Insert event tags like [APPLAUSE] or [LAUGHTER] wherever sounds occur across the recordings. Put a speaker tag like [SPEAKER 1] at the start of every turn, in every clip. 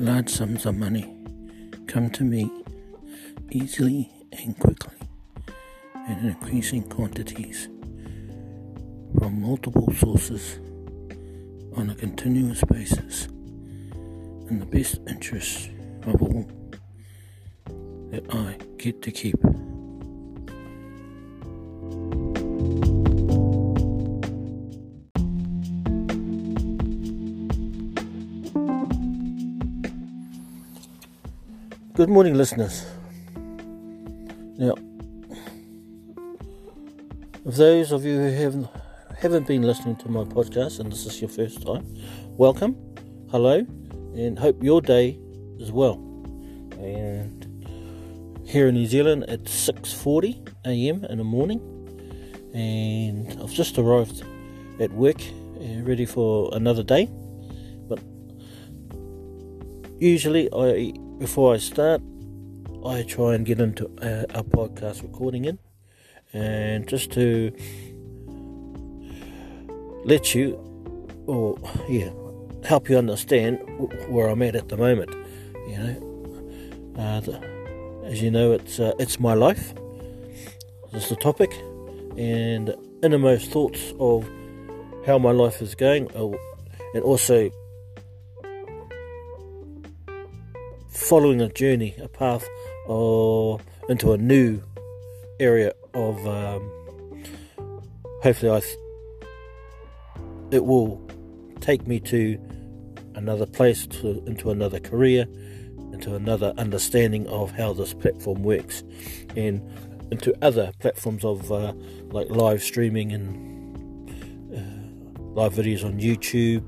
[SPEAKER 1] large sums of money come to me easily and quickly and in increasing quantities from multiple sources on a continuous basis in the best interest of all that I get to keep. Good morning, listeners. Now, for those of you who haven't haven't been listening to my podcast and this is your first time, welcome, hello, and hope your day is well. And here in New Zealand, it's six forty a.m. in the morning, and I've just arrived at work, uh, ready for another day. But usually, I before I start, I try and get into a, a podcast recording in, and just to let you, or yeah, help you understand where I'm at at the moment. You know, uh, the, as you know, it's uh, it's my life. Is the topic, and innermost thoughts of how my life is going, uh, and also following a journey, a path or into a new area of um, hopefully I th- it will take me to another place to, into another career into another understanding of how this platform works and into other platforms of uh, like live streaming and uh, live videos on YouTube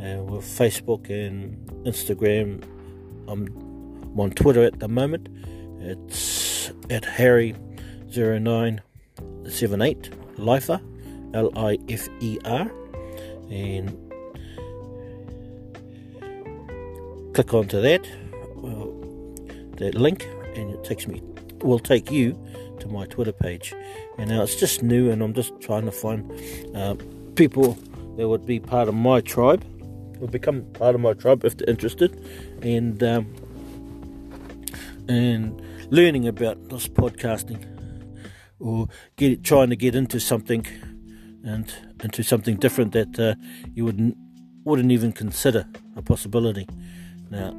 [SPEAKER 1] and uh, with Facebook and Instagram. I'm I'm on Twitter at the moment. It's at Harry0978 Lifer, L I F E R, and click onto that, well, that link, and it takes me, will take you to my Twitter page. And now it's just new, and I'm just trying to find uh, people that would be part of my tribe, will become part of my tribe if they're interested, and um, and learning about this podcasting or get trying to get into something and into something different that uh, you wouldn't wouldn't even consider a possibility. Now,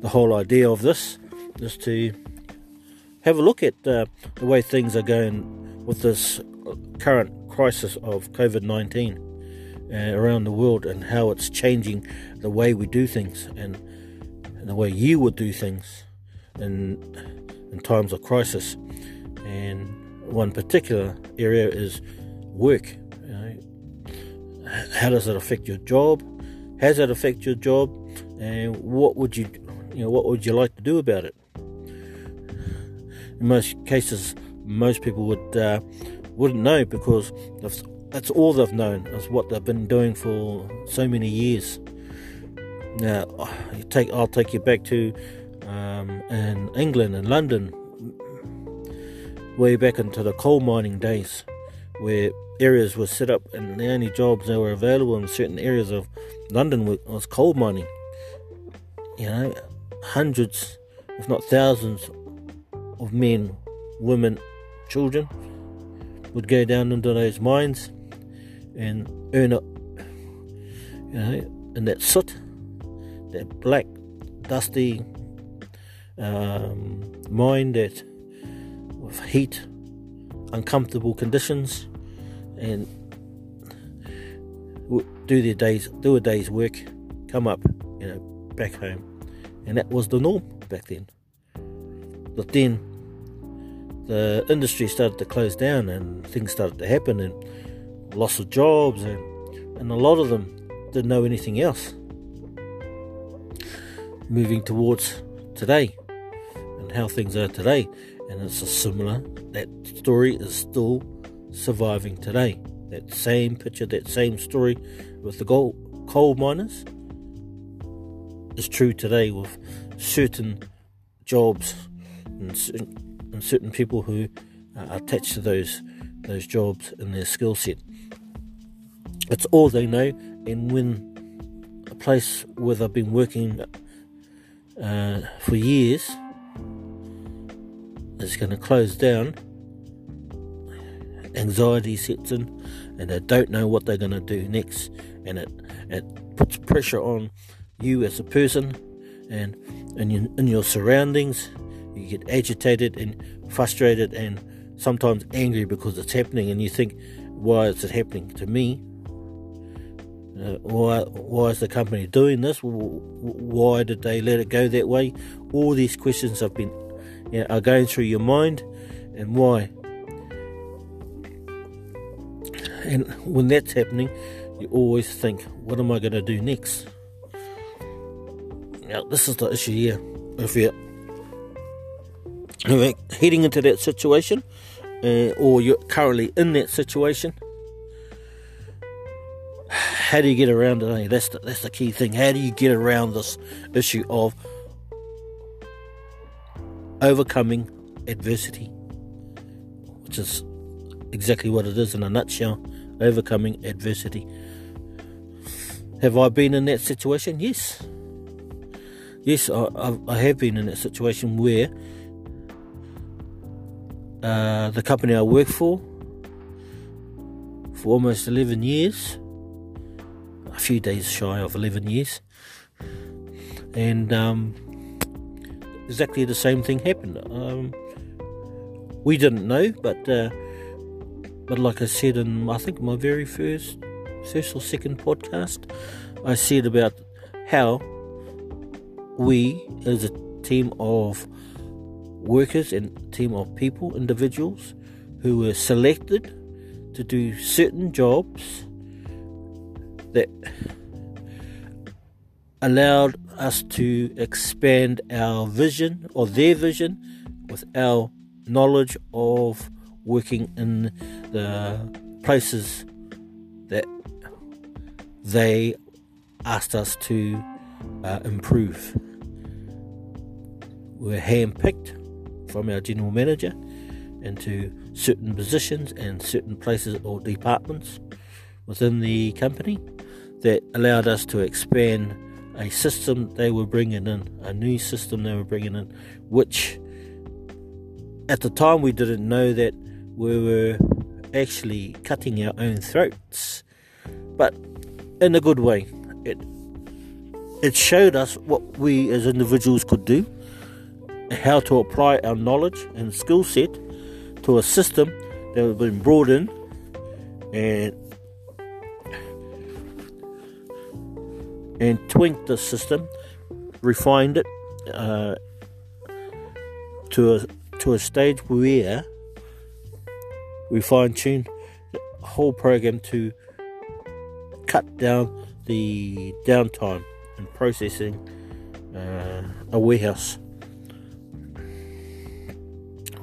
[SPEAKER 1] the whole idea of this is to have a look at uh, the way things are going with this current crisis of COVID 19 uh, around the world and how it's changing the way we do things and, and the way you would do things in in times of crisis. And one particular area is work. You know, how does it affect your job? Does it affect your job? And what would you, you know, what would you like to do about it? In most cases, most people would uh, wouldn't know because that's all they've known is what they've been doing for so many years. Now, take I'll take you back to um, in England and London, way back into the coal mining days, where areas were set up and the only jobs that were available in certain areas of London was coal mining. You know, hundreds, if not thousands, of men, women, children would go down into those mines and earn up, you know, in that soot, that black, dusty um, mind that with heat, uncomfortable conditions, and do their days, do a day's work, come up, you know, back home, and that was the norm back then. But then the industry started to close down, and things started to happen, and loss of jobs, and and a lot of them didn't know anything else. Moving towards today, how things are today. And it's a similar, that story is still surviving today. That same picture, that same story with the gold, coal miners is true today with certain jobs and certain, and certain people who are attached to those those jobs and their skill set. It's all they know, and when a place where I've been working uh, for years is going to close down, anxiety sets in, and they don't know what they're going to do next, and it it puts pressure on you as a person and in your, in your surroundings. You get agitated and frustrated and sometimes angry because it's happening, and you think, why is it happening to me? Uh, why why is the company doing this? Why did they let it go that way? All these questions have been you know, are going through your mind, and why? And when that's happening, you always think, what am I going to do next? Now, this is the issue here. If you're, heading into that situation, uh, or you're currently in that situation, [SIGHS] how do you get around it? That's the, that's the key thing. How do you get around this issue of overcoming adversity, which is exactly what it is in a nutshell overcoming adversity. Have I been in that situation? Yes. Yes, I, I have been in that situation where uh, the company I work for for almost 11 years, a few days shy of 11 years, and um, exactly the same thing happened. Um, we didn't know, but uh, but like I said in I think my very first first or second podcast, I said about how we as a team of workers and team of people, individuals who were selected to do certain jobs that allowed us to expand our vision or their vision with our knowledge of working in the places that they asked us to uh, improve. We're handpicked from our general manager into certain positions and certain places or departments within the company that allowed us to expand a system they were bringing in, a new system they were bringing in, which at the time we didn't know that we were actually cutting our own throats, but in a good way. It it showed us what we as individuals could do, how to apply our knowledge and skill set to a system that had been brought in and and tweaked the system, refined it uh, to a to a stage where we fine tune the whole program to cut down the downtime and processing uh, a warehouse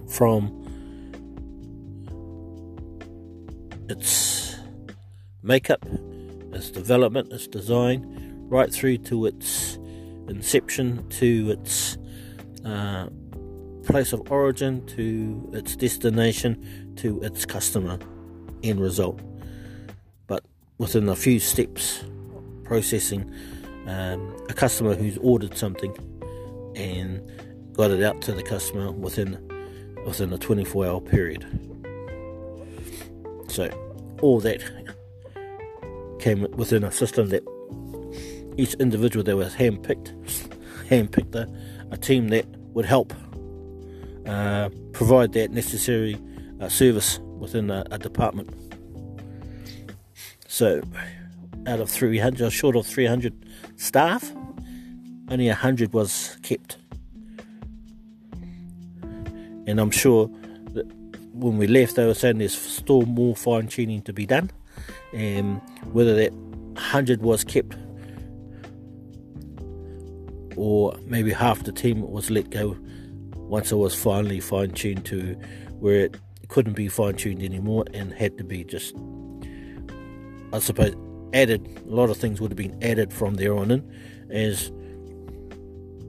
[SPEAKER 1] from its makeup, its development, its design, right through to its inception, to its uh, place of origin, to its destination, to its customer end result. But within a few steps, processing um, a customer who's ordered something and got it out to the customer within within a 24 hour period. So all that came within a system that each individual that was handpicked, handpicked a, a team that would help uh, provide that necessary uh, service within a, a, department. So, out of 300, short of 300 staff, only 100 was kept. And I'm sure that when we left, they were saying there's still more fine tuning to be done. And whether that 100 was kept or maybe half the team was let go once it was finally fine tuned to where it couldn't be fine tuned anymore and had to be just, I suppose, added. A lot of things would have been added from there on in as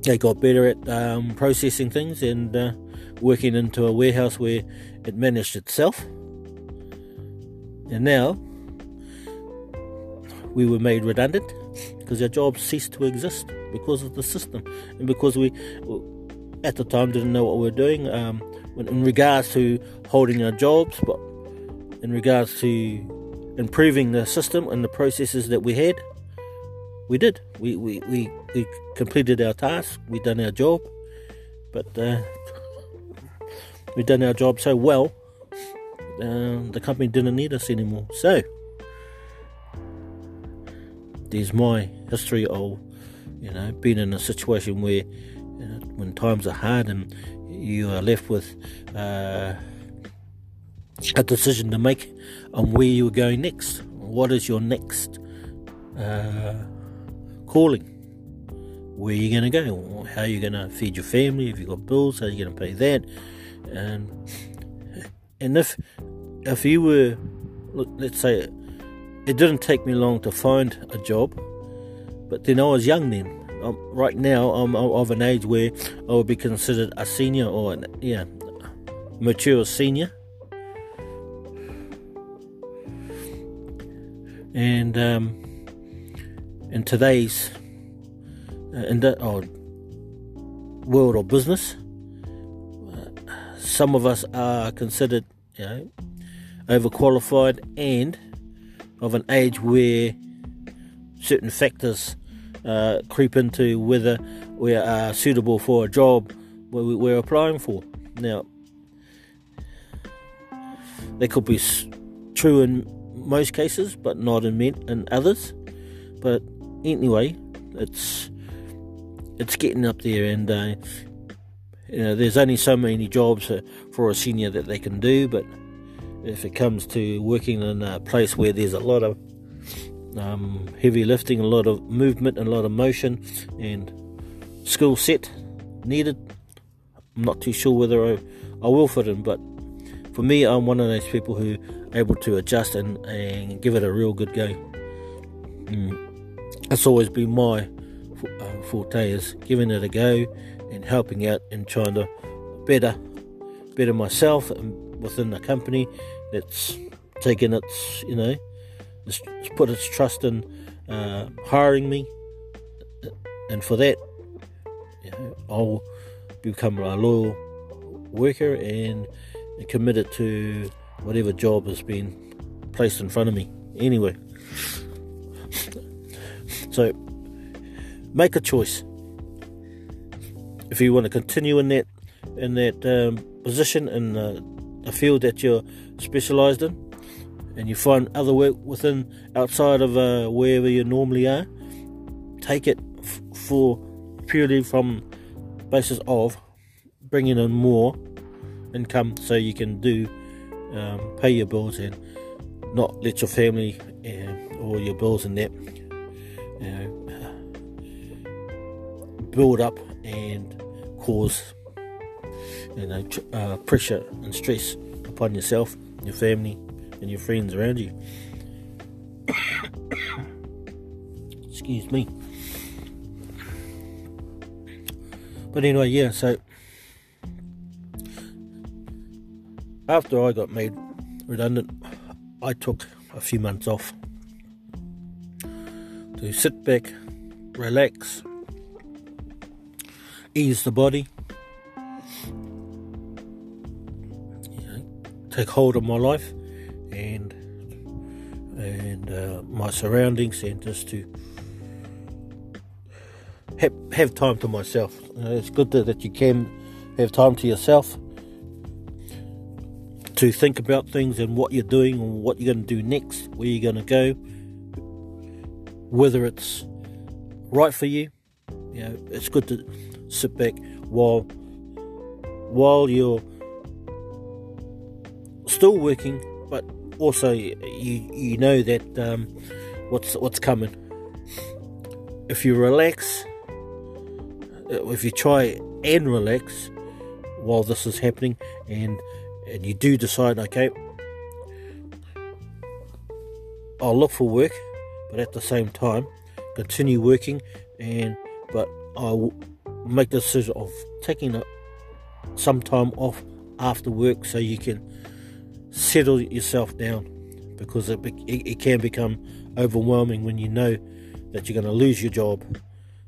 [SPEAKER 1] they got better at um, processing things and uh, working into a warehouse where it managed itself. And now we were made redundant because our jobs ceased to exist because of the system and because we at the time didn't know what we were doing um, in regards to holding our jobs, but in regards to improving the system and the processes that we had, we did. We we, we, we completed our task. We done our job, but uh, [LAUGHS] we done our job so well, uh, the company didn't need us anymore. So there's my history of you know being in a situation where you know, when times are hard and you are left with uh, a decision to make on where you're going next. What is your next uh, calling? Where are you going to go? How are you going to feed your family? If you've got bills, how are you going to pay that? And and if if you were, let's say, it didn't take me long to find a job, but then I was young then. Um, right now, I'm of an age where I would be considered a senior or an, yeah, mature senior. And um, in today's uh, in the oh, world of business, uh, some of us are considered, you know, overqualified and of an age where certain factors uh, creep into whether we are suitable for a job we're applying for. Now, that could be true in most cases, but not in, in others. But anyway, it's it's getting up there, and uh, you know, there's only so many jobs for a senior that they can do. But if it comes to working in a place where there's a lot of um, heavy lifting, a lot of movement, a lot of motion, and skill set needed. I'm not too sure whether I, I will fit in, but for me, I'm one of those people who are able to adjust and, and give it a real good go. Mm. That's always been my uh, forte is giving it a go and helping out and trying to better better myself and within the company that's taken its you know it's put its trust in uh, hiring me, and for that, you know, I'll become a loyal worker and committed to whatever job has been placed in front of me. Anyway, so make a choice. If you want to continue in that in that um, position in the, the field that you're specialised in, and you find other work within outside of uh, wherever you normally are, take it f- for purely from basis of bringing in more income so you can do um, pay your bills and not let your family uh, or your bills and that you know, build up and cause you know uh, pressure and stress upon yourself, your family, and your friends around you. [COUGHS] Excuse me. But anyway, yeah, so after I got made redundant, I took a few months off to sit back, relax, ease the body, take hold of my life, and and uh, my surroundings and just to have, have time to myself. Know, it's good that, that you can have time to yourself to think about things and what you're doing and what you're going to do next, where you're going to go, whether it's right for you. You know, it's good to sit back while while you're still working, but also you you know that um, what's what's coming. If you relax, uh, if you try and relax while this is happening, and and you do decide, okay, I'll look for work, but at the same time continue working, and but I'll make the decision of taking a, some time off after work so you can settle yourself down because it, it, it can become overwhelming when you know that you're going to lose your job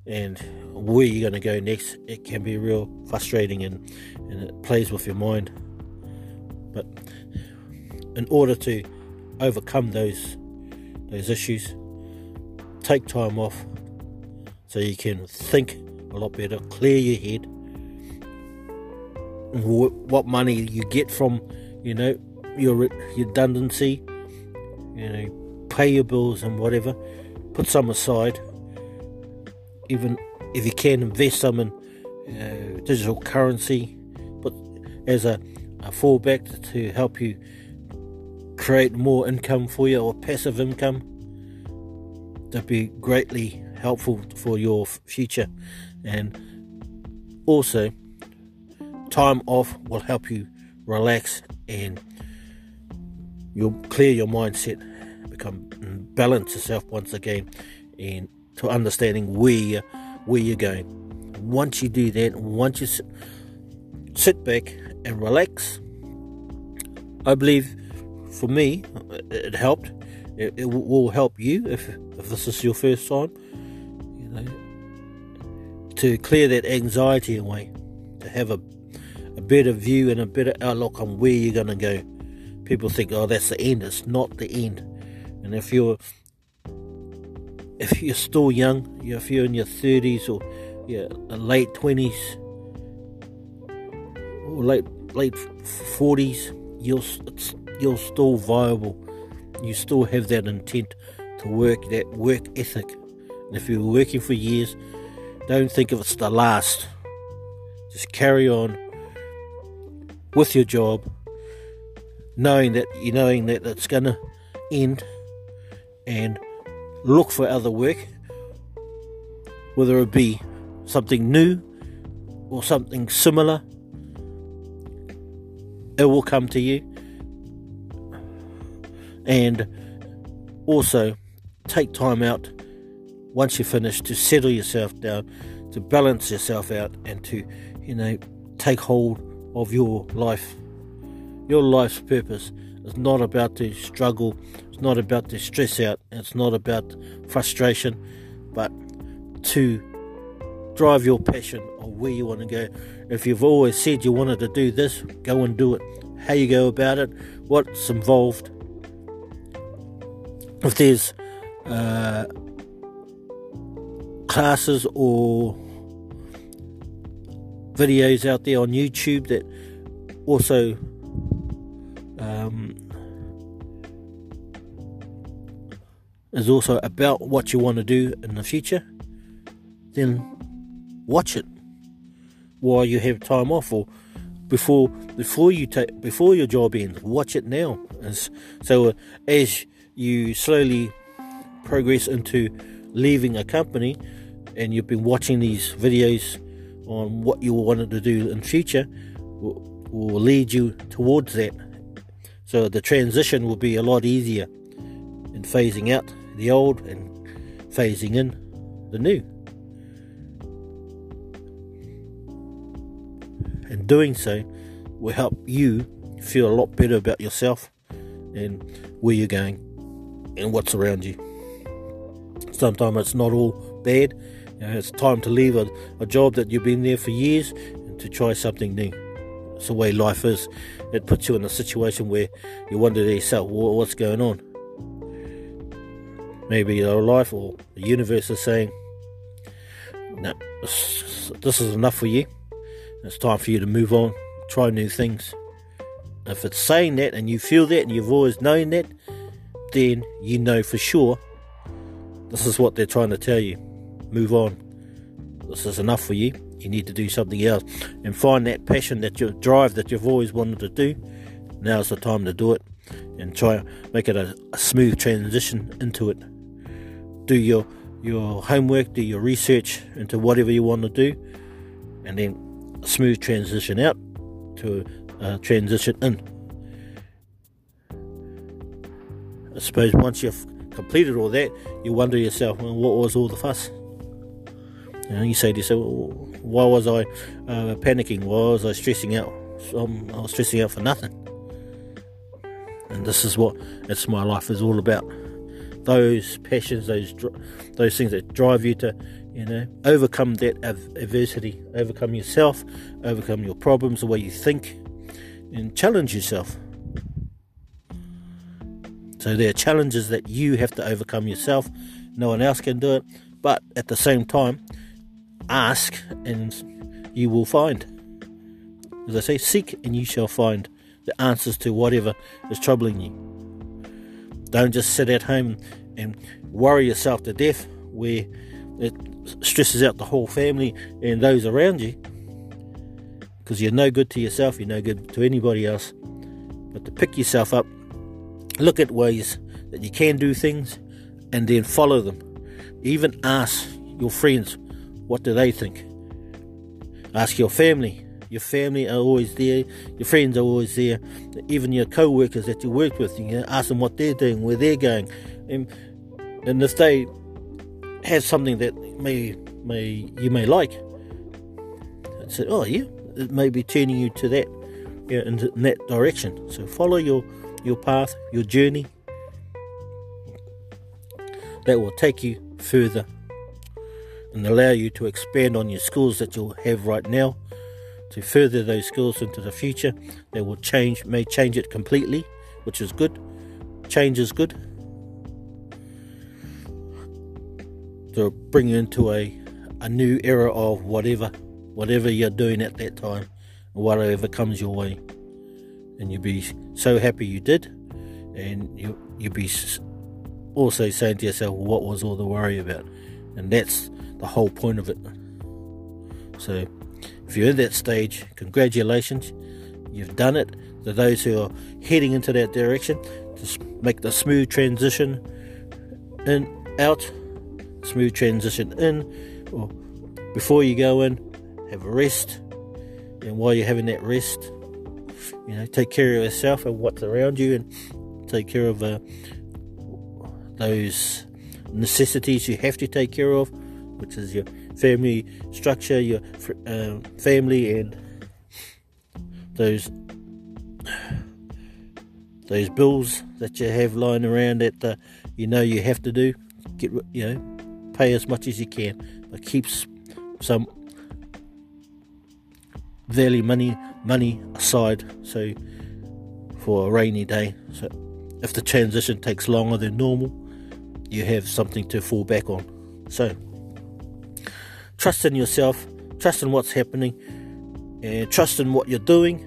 [SPEAKER 1] and where you're going to go next, it can be real frustrating and, and it plays with your mind. But in order to overcome those those issues, take time off so you can think a lot better, clear your head. What money you get from, you know, your redundancy, you know, pay your bills and whatever, put some aside. Even if you can invest some in uh, digital currency, but as a, a fallback to help you create more income for you or passive income, that'd be greatly helpful for your future. And also, time off will help you relax and you'll clear your mindset, become balance yourself once again, and to understanding where where you're going. Once you do that, once you sit, sit back and relax, I believe for me it helped. It, it will help you if if this is your first time you know, to clear that anxiety away, to have a, a better view and a better outlook on where you're going to go. People think, oh, that's the end. It's not the end. And if you're if you're still young, if you're in your 30s or yeah, late 20s or late late 40s, you're you're still viable. You still have that intent to work, that work ethic. And if you're working for years, don't think of it's the last. Just carry on with your job, knowing that you're knowing that it's gonna end, and look for other work, whether it be something new or something similar. It will come to you, and also take time out once you finish to settle yourself down, to balance yourself out, and to, you know, take hold of your life. Your life's purpose is not about to struggle, it's not about to stress out, it's not about frustration, but to drive your passion or where you want to go. If you've always said you wanted to do this, go and do it. How you go about it, what's involved. If there's uh, classes or videos out there on YouTube that also um, is also about what you want to do in the future, then watch it while you have time off or before before you take before your job ends. Watch it now, as, so uh, as you slowly progress into leaving a company and you've been watching these videos on what you wanted to do in future will, will lead you towards that so the transition will be a lot easier in phasing out the old and phasing in the new and doing so will help you feel a lot better about yourself and where you're going and what's around you sometimes it's not all bad. You know, it's time to leave a, a job that you've been there for years and to try something new. It's the way life is. It puts you in a situation where you wonder to yourself, what's going on? Maybe your life or the universe is saying, no, this is enough for you. It's time for you to move on, try new things. If it's saying that and you feel that and you've always known that, then you know for sure this is what they're trying to tell you. Move on. This is enough for you. You need to do something else and find that passion, that you drive that you've always wanted to do. Now's the time to do it and try make it a, a smooth transition into it. Do your your homework, do your research into whatever you want to do, and then smooth transition out to a transition in. I suppose once you've completed all that, you wonder yourself, well, what was all the fuss? You know, you say to yourself, why was I uh, panicking? Why was I stressing out? Um, I was stressing out for nothing. And this is what it's my life is all about. those passions, those those things that drive you to, you know, overcome that adversity, overcome yourself, overcome your problems, the way you think, and challenge yourself. So there are challenges that you have to overcome yourself. No one else can do it. But at the same time, ask and you will find. As I say, seek and you shall find the answers to whatever is troubling you. Don't just sit at home and worry yourself to death where it stresses out the whole family and those around you because you're no good to yourself, you're no good to anybody else. But to pick yourself up, look at ways that you can do things and then follow them. Even ask your friends what do they think. Ask your family. Your family are always there. Your friends are always there. Even your co-workers that you work with, you ask them what they're doing, where they're going, and, and if they have something that may may you may like, say, oh yeah, it may be turning you to that, yeah, in that direction. So follow your your path, your journey. That will take you further and allow you to expand on your skills that you'll have right now. To further those skills into the future that will change may change it completely which is good. Change is good. To bring you into a a new era of whatever whatever you're doing at that time whatever comes your way. And you'll be so happy you did. And you you'll be also saying to yourself what was all the worry about? And that's the whole point of it. So, if you're in that stage, congratulations, you've done it. To those who are heading into that direction, just make the smooth transition in, out, smooth transition in, or before you go in, have a rest, and while you're having that rest, you know, take care of yourself and what's around you, and take care of uh, those necessities you have to take care of which is your family structure, your uh, family, and those those bills that you have lying around that uh, you know you have to do. Get you know, pay as much as you can, but keep some value money money aside so for a rainy day. So if the transition takes longer than normal, you have something to fall back on. So Trust in yourself, trust in what's happening, and trust in what you're doing,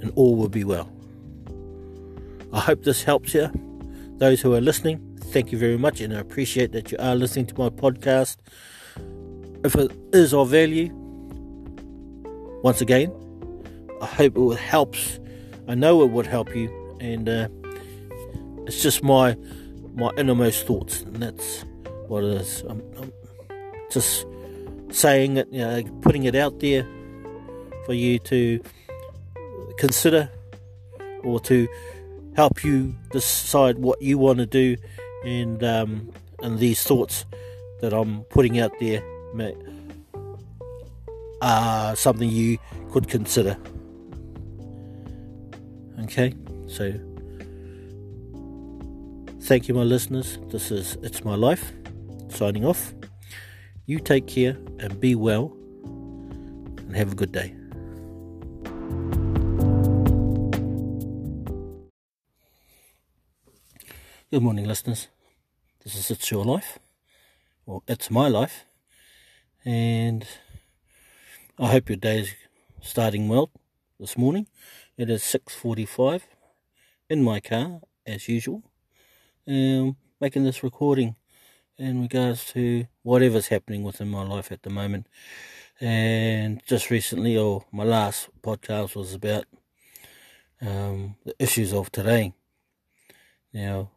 [SPEAKER 1] and all will be well. I hope this helps you. Those who are listening, thank you very much, and I appreciate that you are listening to my podcast. If it is of value, once again, I hope it helps. I know it would help you, and uh, it's just my my innermost thoughts, and that's what it is. I'm, I'm, just saying it, you know, putting it out there for you to consider or to help you decide what you want to do and um, and these thoughts that I'm putting out there may, are something you could consider. Okay, so thank you, my listeners. This is It's My Life signing off. You take care and be well and have a good day. Good morning, listeners. This is It's Your Life, or It's My Life, and I hope your day is starting well this morning. It is 6.45 in my car, as usual, um, making this recording in regards to whatever's happening within my life at the moment. And just recently, or my last podcast was about um, the issues of today. Now,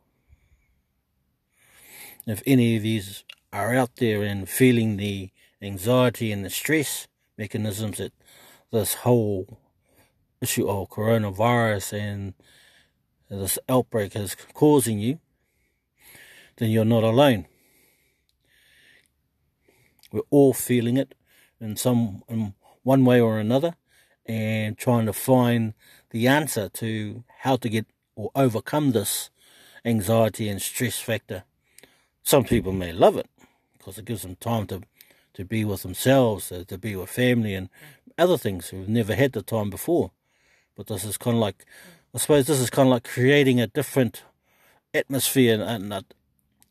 [SPEAKER 1] if any of these are out there and feeling the anxiety and the stress mechanisms that this whole issue of coronavirus and this outbreak is causing you, then you're not alone. We're all feeling it in some in one way or another and trying to find the answer to how to get or overcome this anxiety and stress factor. Some people may love it because it gives them time to, to be with themselves, uh, to be with family and other things who've never had the time before. But this is kind of like, I suppose this is kind of like creating a different atmosphere and a,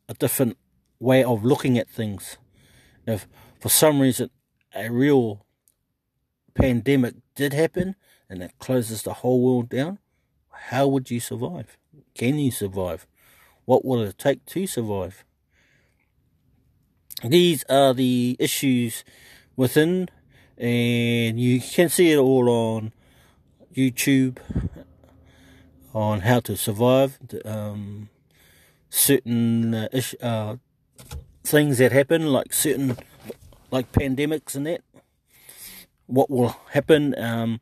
[SPEAKER 1] a different way of looking at things. If for some reason a real pandemic did happen and it closes the whole world down, how would you survive? Can you survive? What will it take to survive? These are the issues within, and you can see it all on YouTube on how to survive um, certain uh, uh, things that happen, like certain like pandemics and that. What will happen? Um,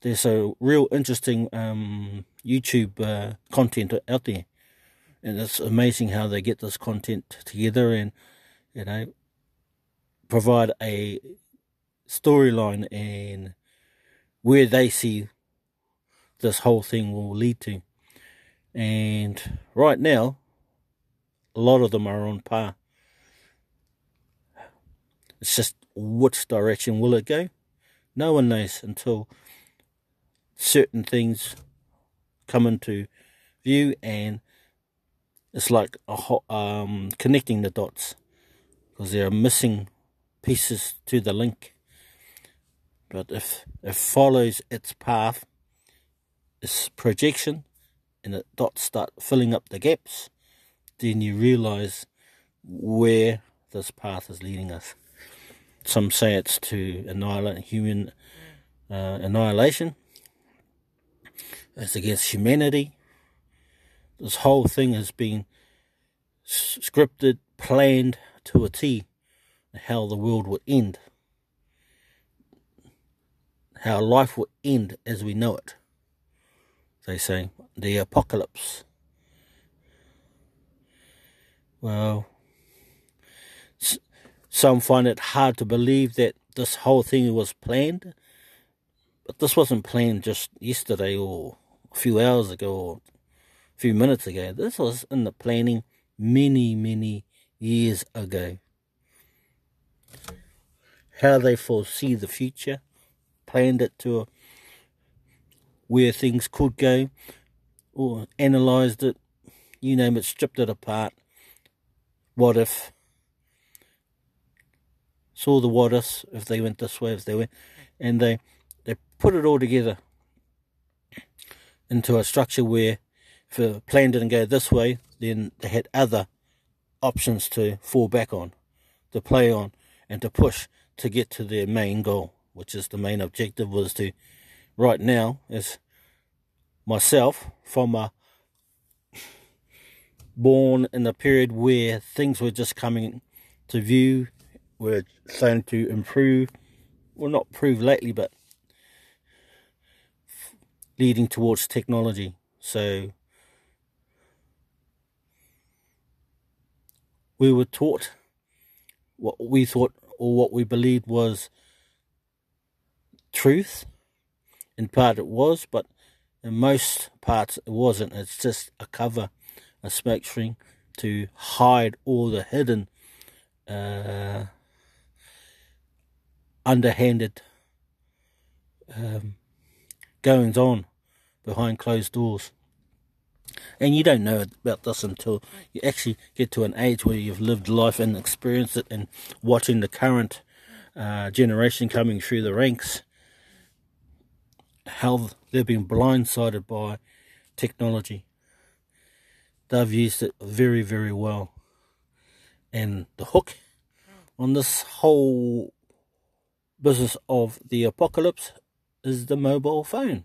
[SPEAKER 1] there's a real interesting um, YouTube uh, content out there, and it's amazing how they get this content together and you know provide a storyline and where they see this whole thing will lead to. And right now, a lot of them are on par. It's just which direction will it go? No one knows until certain things come into view and it's like a, um, connecting the dots because there are missing pieces to the link. But if it follows its path, its projection, and the dots start filling up the gaps, then you realize where this path is leading us. Some say it's to annihilate human uh, annihilation. It's against humanity. This whole thing has been scripted, planned to a T, how the world will end, how life will end as we know it. They say the apocalypse. Well, some find it hard to believe that this whole thing was planned, but this wasn't planned just yesterday or a few hours ago or a few minutes ago. This was in the planning many, many years ago. How they foresee the future, planned it to where things could go, or analysed it, you name it, stripped it apart. What if? Saw the what ifs, if they went this way, if they went, and they they put it all together into a structure where if a plan didn't go this way, then they had other options to fall back on, to play on, and to push to get to their main goal, which is the main objective was to, right now, is myself from a born in a period where things were just coming to view we're starting to improve, well, not improve lately, but leading towards technology. So we were taught what we thought or what we believed was truth. In part, it was, but in most parts, it wasn't. It's just a cover, a smokescreen to hide all the hidden. Uh, underhanded um, goings on behind closed doors. And you don't know about this until you actually get to an age where you've lived life and experienced it and watching the current uh, generation coming through the ranks, how they've been blindsided by technology. They've used it very, very well. And the hook on this whole business of the apocalypse is the mobile phone.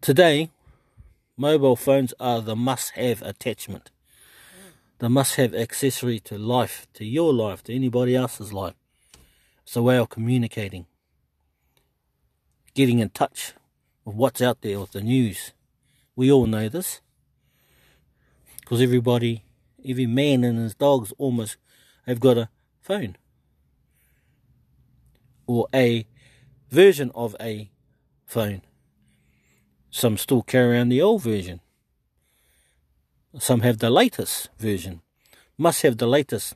[SPEAKER 1] Today, mobile phones are the must have attachment, the must have accessory to life, to your life, to anybody else's life. It's a way of communicating, getting in touch with what's out there with the news. We all know this because everybody, every man and his dogs almost have got a phone or a version of a phone. Some still carry around the old version. Some have the latest version. Must have the latest.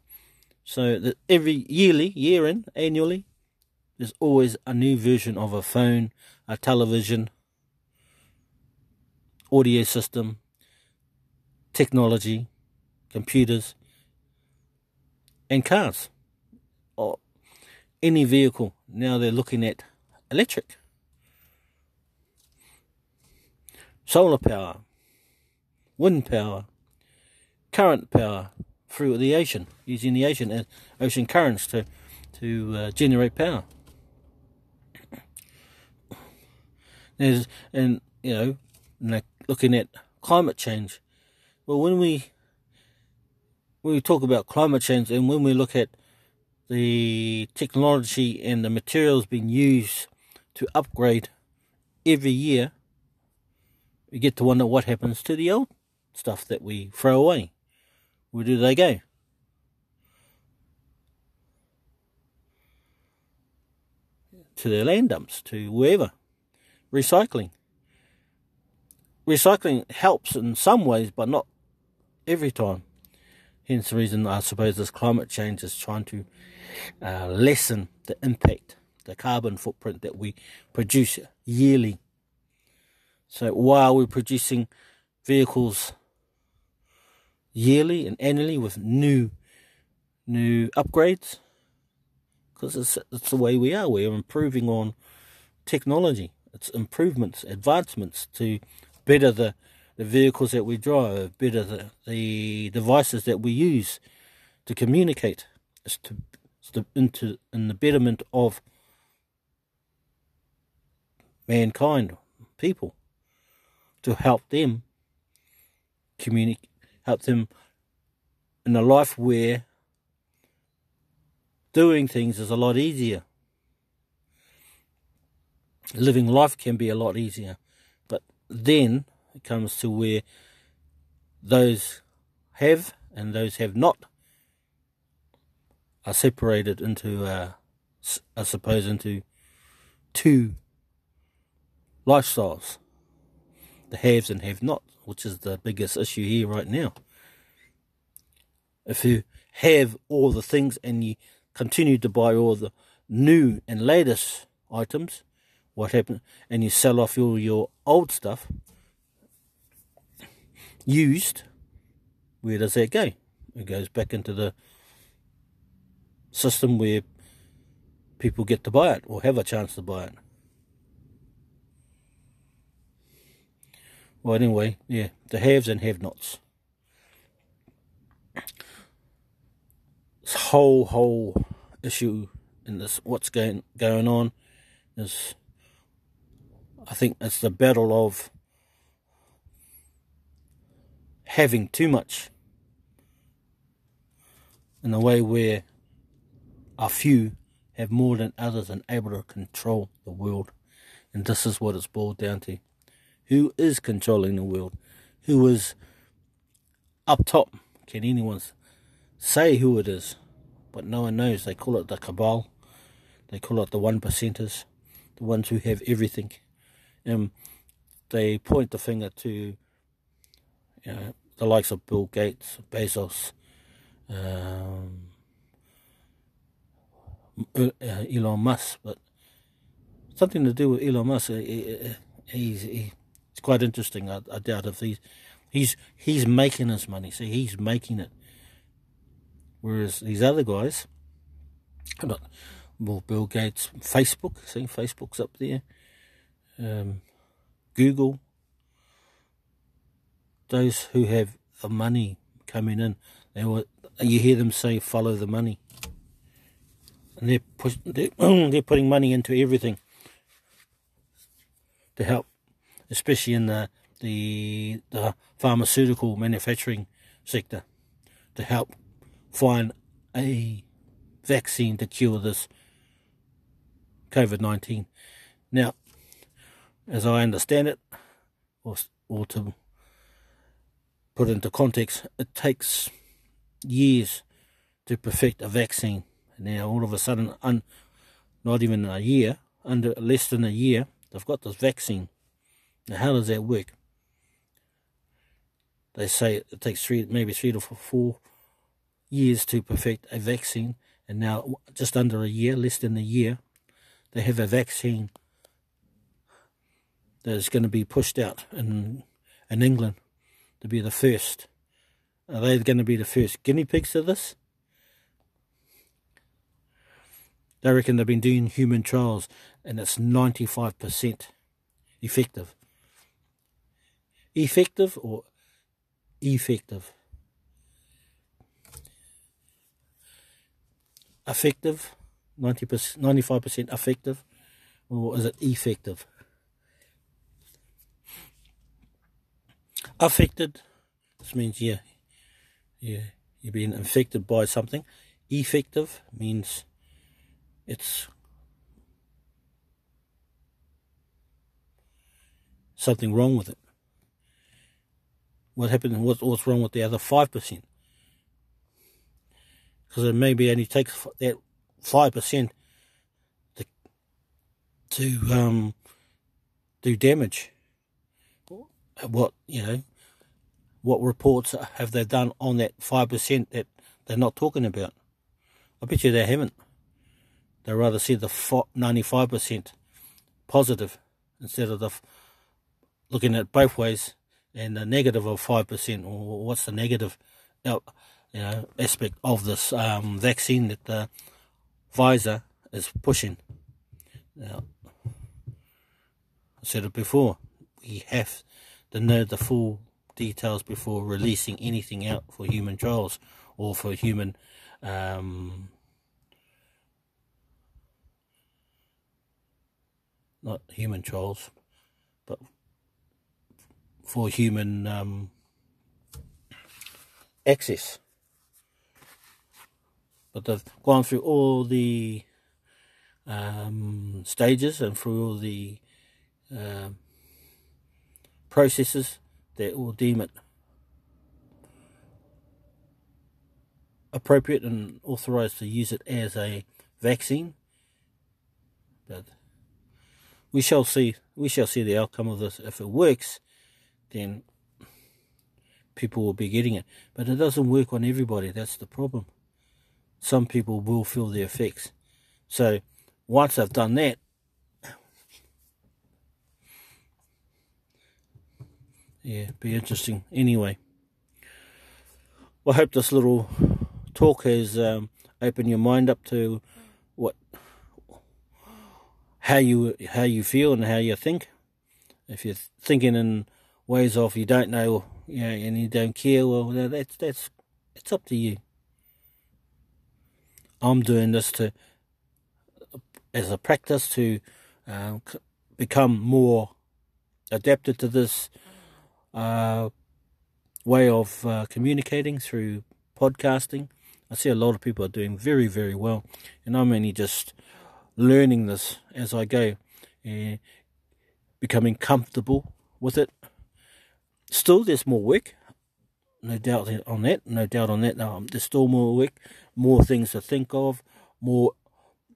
[SPEAKER 1] So that every yearly, year in, annually, there's always a new version of a phone, a television, audio system, technology, computers, and cars. Or any vehicle. Now they're looking at electric. Solar power, wind power, current power through the ocean, using the ocean uh, ocean currents to to uh, generate power. There's and you know, looking at climate change. Well, when we when we talk about climate change and when we look at the technology and the materials being used to upgrade every year, we get to wonder what happens to the old stuff that we throw away. Where do they go? To their land dumps, to wherever. Recycling. Recycling helps in some ways, but not every time. Hence the reason I suppose this climate change is trying to uh, lessen the impact, the carbon footprint that we produce yearly. So why are we're producing vehicles yearly and annually with new new upgrades, because it's, it's the way we are, we're improving on technology. It's improvements, advancements to better the the vehicles that we drive, better the, the devices that we use to communicate. It's to, it's to into in the betterment of mankind, people, to help them communicate, help them in a life where doing things is a lot easier. Living life can be a lot easier, but then it comes to where those have and those have not are separated into, uh, I suppose, into two lifestyles the haves and have not, which is the biggest issue here right now. If you have all the things and you continue to buy all the new and latest items, what happens, and you sell off all your old stuff, used, where does that go? It goes back into the system where people get to buy it or have a chance to buy it. Well, anyway, yeah, the haves and have-nots. This whole whole issue in this, what's going going on, is, I think, it's the battle of having too much in a way where a few have more than others and able to control the world. And this is what it's boiled down to. Who is controlling the world? Who is up top? Can anyone say who it is? But no one knows. They call it the cabal. They call it the one percenters, the ones who have everything. And they point the finger to you know, the likes of Bill Gates, Bezos, um, uh, Elon Musk, but something to do with Elon Musk. He, he's he, it's quite interesting. I, I doubt if he's he's he's making his money. See, he's making it, whereas these other guys, not well, Bill Gates, Facebook. See, Facebook's up there. Um, Google, those who have the money coming in, they were, you hear them say, follow the money. And they're, push, they're, [CLEARS THROAT] they're putting money into everything to help, especially in the, the, the pharmaceutical manufacturing sector, to help find a vaccine to cure this COVID 19. Now, as I understand it, or, or to put into context, it takes years to perfect a vaccine. Now, all of a sudden, un, not even a year, under less than a year, they've got this vaccine. Now, how does that work? They say it takes three, maybe three to four years to perfect a vaccine, and now just under a year, less than a year, they have a vaccine that is going to be pushed out in in England to be the first. Are they going to be the first guinea pigs of this? They reckon they've been doing human trials and it's 95% effective. Effective or effective? Effective, 90%, 95% effective, or is it effective? Affected, this means yeah, yeah, you're being infected by something. Effective means it's something wrong with it. What happened? What, what's wrong with the other five percent? Because it maybe only takes that five percent to to um, do damage. What you know? What reports have they done on that five percent that they're not talking about? I bet you they haven't. They rather see the ninety-five percent positive instead of the looking at both ways and the negative of 5%, or what's the negative you know, aspect of this um, vaccine that the Pfizer is pushing. Now, I said it before, we have to know the full details before releasing anything out for human trials or for human um, not human trials, but for human um, access. But they've gone through all the um, stages and through all the uh, processes that will deem it appropriate and authorized to use it as a vaccine. But we shall see. We shall see the outcome of this. If it works, then people will be getting it. But it doesn't work on everybody. That's the problem. Some people will feel the effects. So once I've done that, yeah, be interesting. Anyway, well, I hope this little talk has um, opened your mind up to what, how you how you feel and how you think. If you're thinking in ways of you don't know, you know, and you don't care, well, that's that's it's up to you. I'm doing this to as a practice to uh, become more adapted to this uh, way of uh, communicating through podcasting. I see a lot of people are doing very, very well, and I'm only just learning this as I go, and becoming comfortable with it Still, there's more work. No doubt on that. No doubt on that. Um, there's still more work, more things to think of, more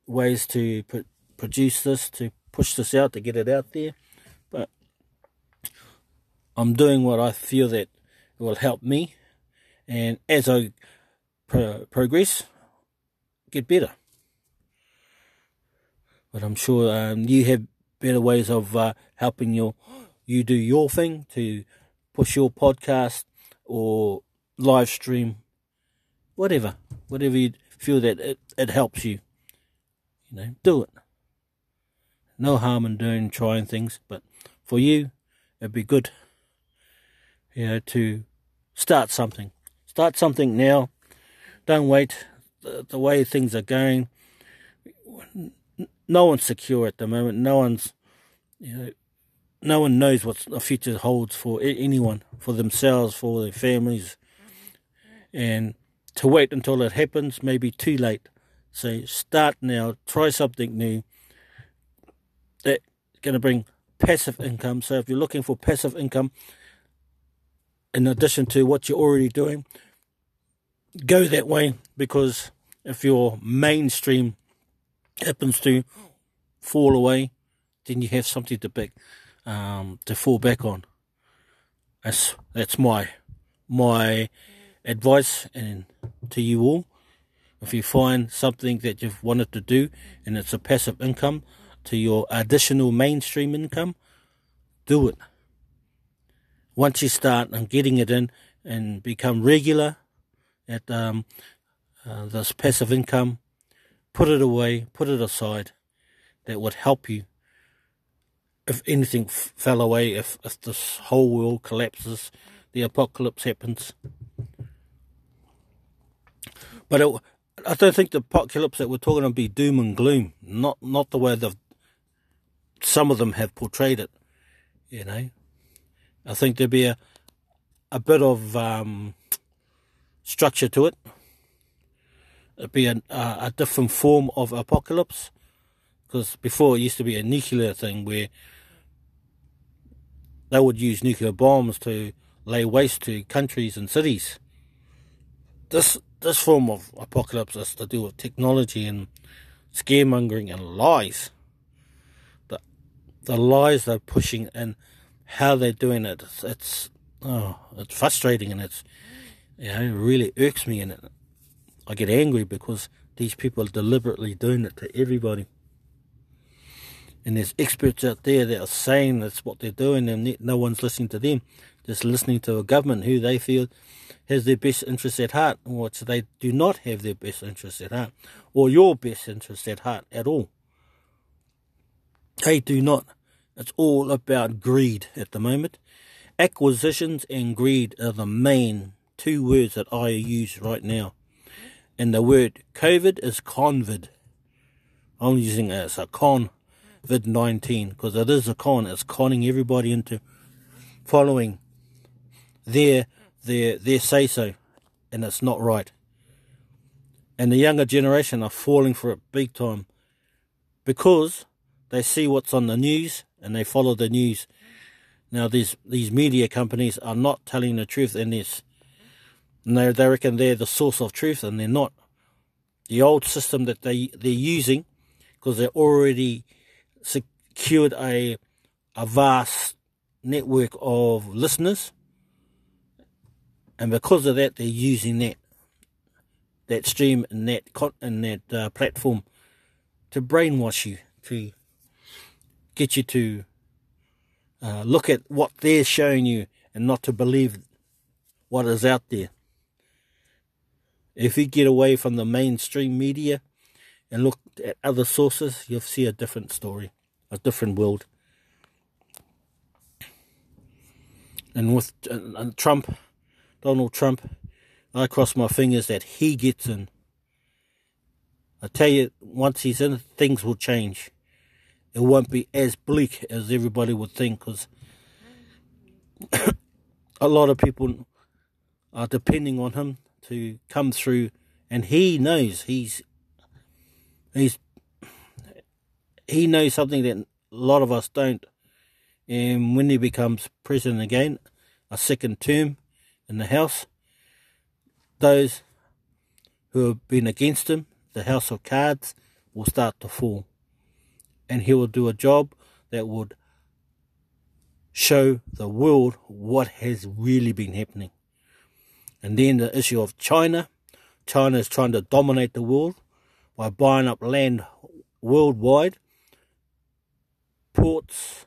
[SPEAKER 1] ways to pr- produce this, to push this out, to get it out there. I'm doing what I feel that will help me, and as I pro- progress, get better. But I'm sure um, you have better ways of uh, helping your you do your thing to push your podcast or live stream, whatever, whatever you feel that it, it helps you. You know, do it. No harm in doing, trying things, but for you, it'd be good, you know, to start something. Start something now. Don't wait. The, the way things are going, no one's secure at the moment. No one's, you know, no one knows what the future holds for anyone, for themselves, for their families. And to wait until it happens may be too late. So start now, try something new that's going to bring passive income. So if you're looking for passive income, in addition to what you're already doing, go that way because if your mainstream happens to fall away, then you have something to back um, to fall back on. That's that's my my advice and to you all. If you find something that you've wanted to do and it's a passive income to your additional mainstream income, do it. Once you start and getting it in and become regular at um, uh, this passive income, put it away, put it aside. That would help you if anything f- fell away, if, if this whole world collapses, the apocalypse happens. But it, I don't think the apocalypse that we're talking about be doom and gloom. Not not the way that some of them have portrayed it. You know, I think there'd be a a bit of um, structure to it. It'd be a, a, a different form of apocalypse because before it used to be a nuclear thing where they would use nuclear bombs to lay waste to countries and cities. This this form of apocalypse has to do with technology and scaremongering and lies. The the lies they're pushing and how they're doing it. It's, it's oh, it's frustrating and it's you know it really irks me and it, I get angry because these people are deliberately doing it to everybody. And there's experts out there that are saying that's what they're doing, and no one's listening to them. Just listening to a government who they feel has their best interests at heart, which they do not have their best interests at heart, or your best interests at heart at all. They do not. It's all about greed at the moment. Acquisitions and greed are the main two words that I use right now. And the word COVID is convid. I'm using it as a con COVID 19 because it is a con. It's conning everybody into following their their their say so, and it's not right. And the younger generation are falling for it big time because they see what's on the news and they follow the news. Now these these media companies are not telling the truth in this. And they, they reckon they're the source of truth and they're not. The old system that they, they're using, because they're already secured a a vast network of listeners, and because of that, they're using that that stream and that and that uh, platform to brainwash you, to get you to uh, look at what they're showing you and not to believe what is out there. If you get away from the mainstream media and look at other sources, you'll see a different story, a different world. And with uh, Trump, Donald Trump, I cross my fingers that he gets in. I tell you, once he's in, things will change. It won't be as bleak as everybody would think, because [COUGHS] a lot of people are depending on him to come through, and he knows he's he's he knows something that a lot of us don't. And when he becomes president again, a second term in the House, those who have been against him, the House of Cards, will start to fall. And he will do a job that would show the world what has really been happening. And then the issue of China. China is trying to dominate the world by buying up land worldwide, ports,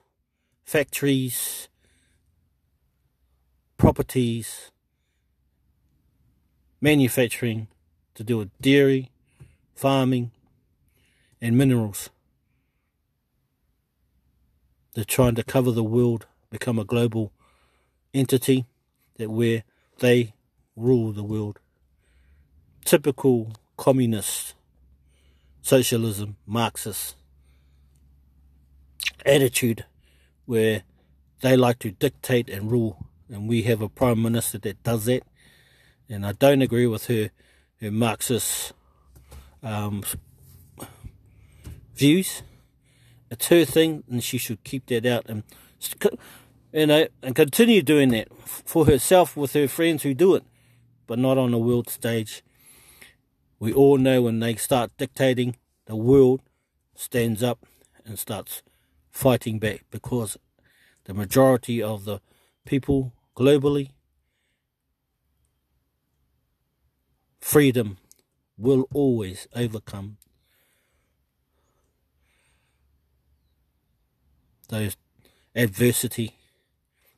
[SPEAKER 1] factories, properties, manufacturing to do with dairy, farming, and minerals. They're trying to cover the world, become a global entity that where they rule the world. Typical communist socialism, Marxist attitude where they like to dictate and rule. And we have a prime minister that does that. And I don't agree with her, her Marxist um, views. It's her thing, and she should keep that out and you know and continue doing that for herself with her friends who do it, but not on the world stage. We all know when they start dictating, the world stands up and starts fighting back because the majority of the people globally freedom will always overcome those adversity,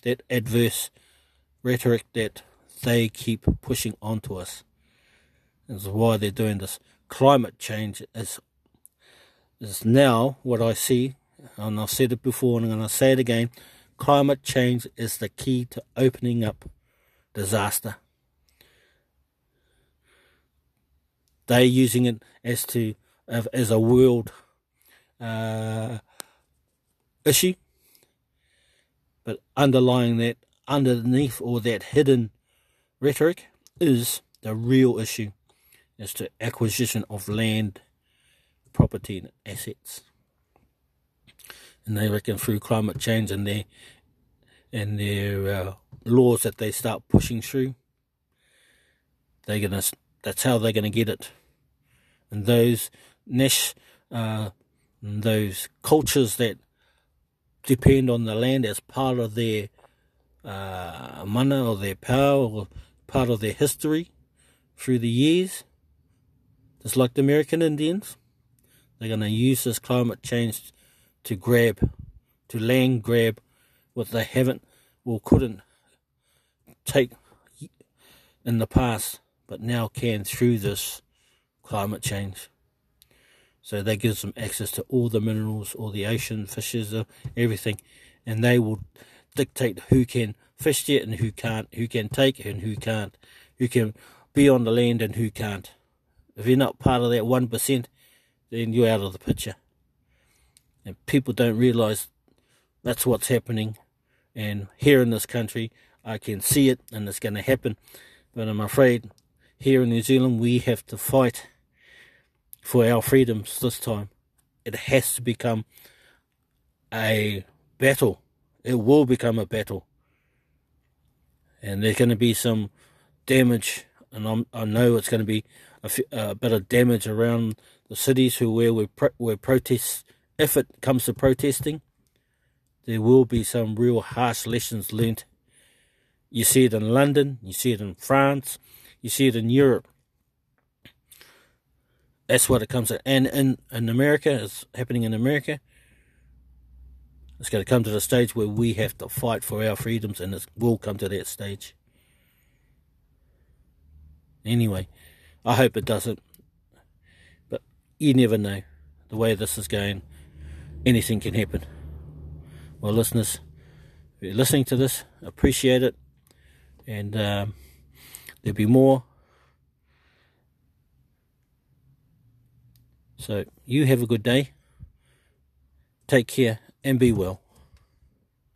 [SPEAKER 1] that adverse rhetoric that they keep pushing onto us. This is why they're doing this. Climate change is is now what I see, and I've said it before and I'm going to say it again. Climate change is the key to opening up disaster. They're using it as to as a world uh, issue, but underlying that, underneath all that hidden rhetoric, is the real issue as to acquisition of land, property, and assets. And they reckon through climate change and their and their uh, laws that they start pushing through, they're gonna. That's how they're gonna get it. And those Nash, uh, those cultures that depend on the land as part of their uh, mana or their power or part of their history through the years. Just like the American Indians, they're going to use this climate change to grab, to land grab what they haven't or couldn't take in the past, but now can through this climate change. So that gives them access to all the minerals, all the ocean fishes, uh, everything, and they will dictate who can fish it and who can't, who can take and who can't, who can be on the land and who can't. If you're not part of that one percent, then you're out of the picture. And people don't realise that's what's happening. And here in this country, I can see it, and it's going to happen. But I'm afraid here in New Zealand, we have to fight for our freedoms this time. It has to become a battle. It will become a battle. And there's going to be some damage, and I'm, i know it's going to be a, bit of damage around the cities who where we pro, where protests, if it comes to protesting, there will be some real harsh lessons learnt. You see it in London, you see it in France, you see it in Europe. That's what it comes to. And in, in America, it's happening in America. It's going to come to the stage where we have to fight for our freedoms, and it will come to that stage. Anyway, I hope it doesn't. But you never know. The way this is going, anything can happen. Well, listeners, if you're listening to this, appreciate it. And um, there'll be more So you have a good day. Take care and be well.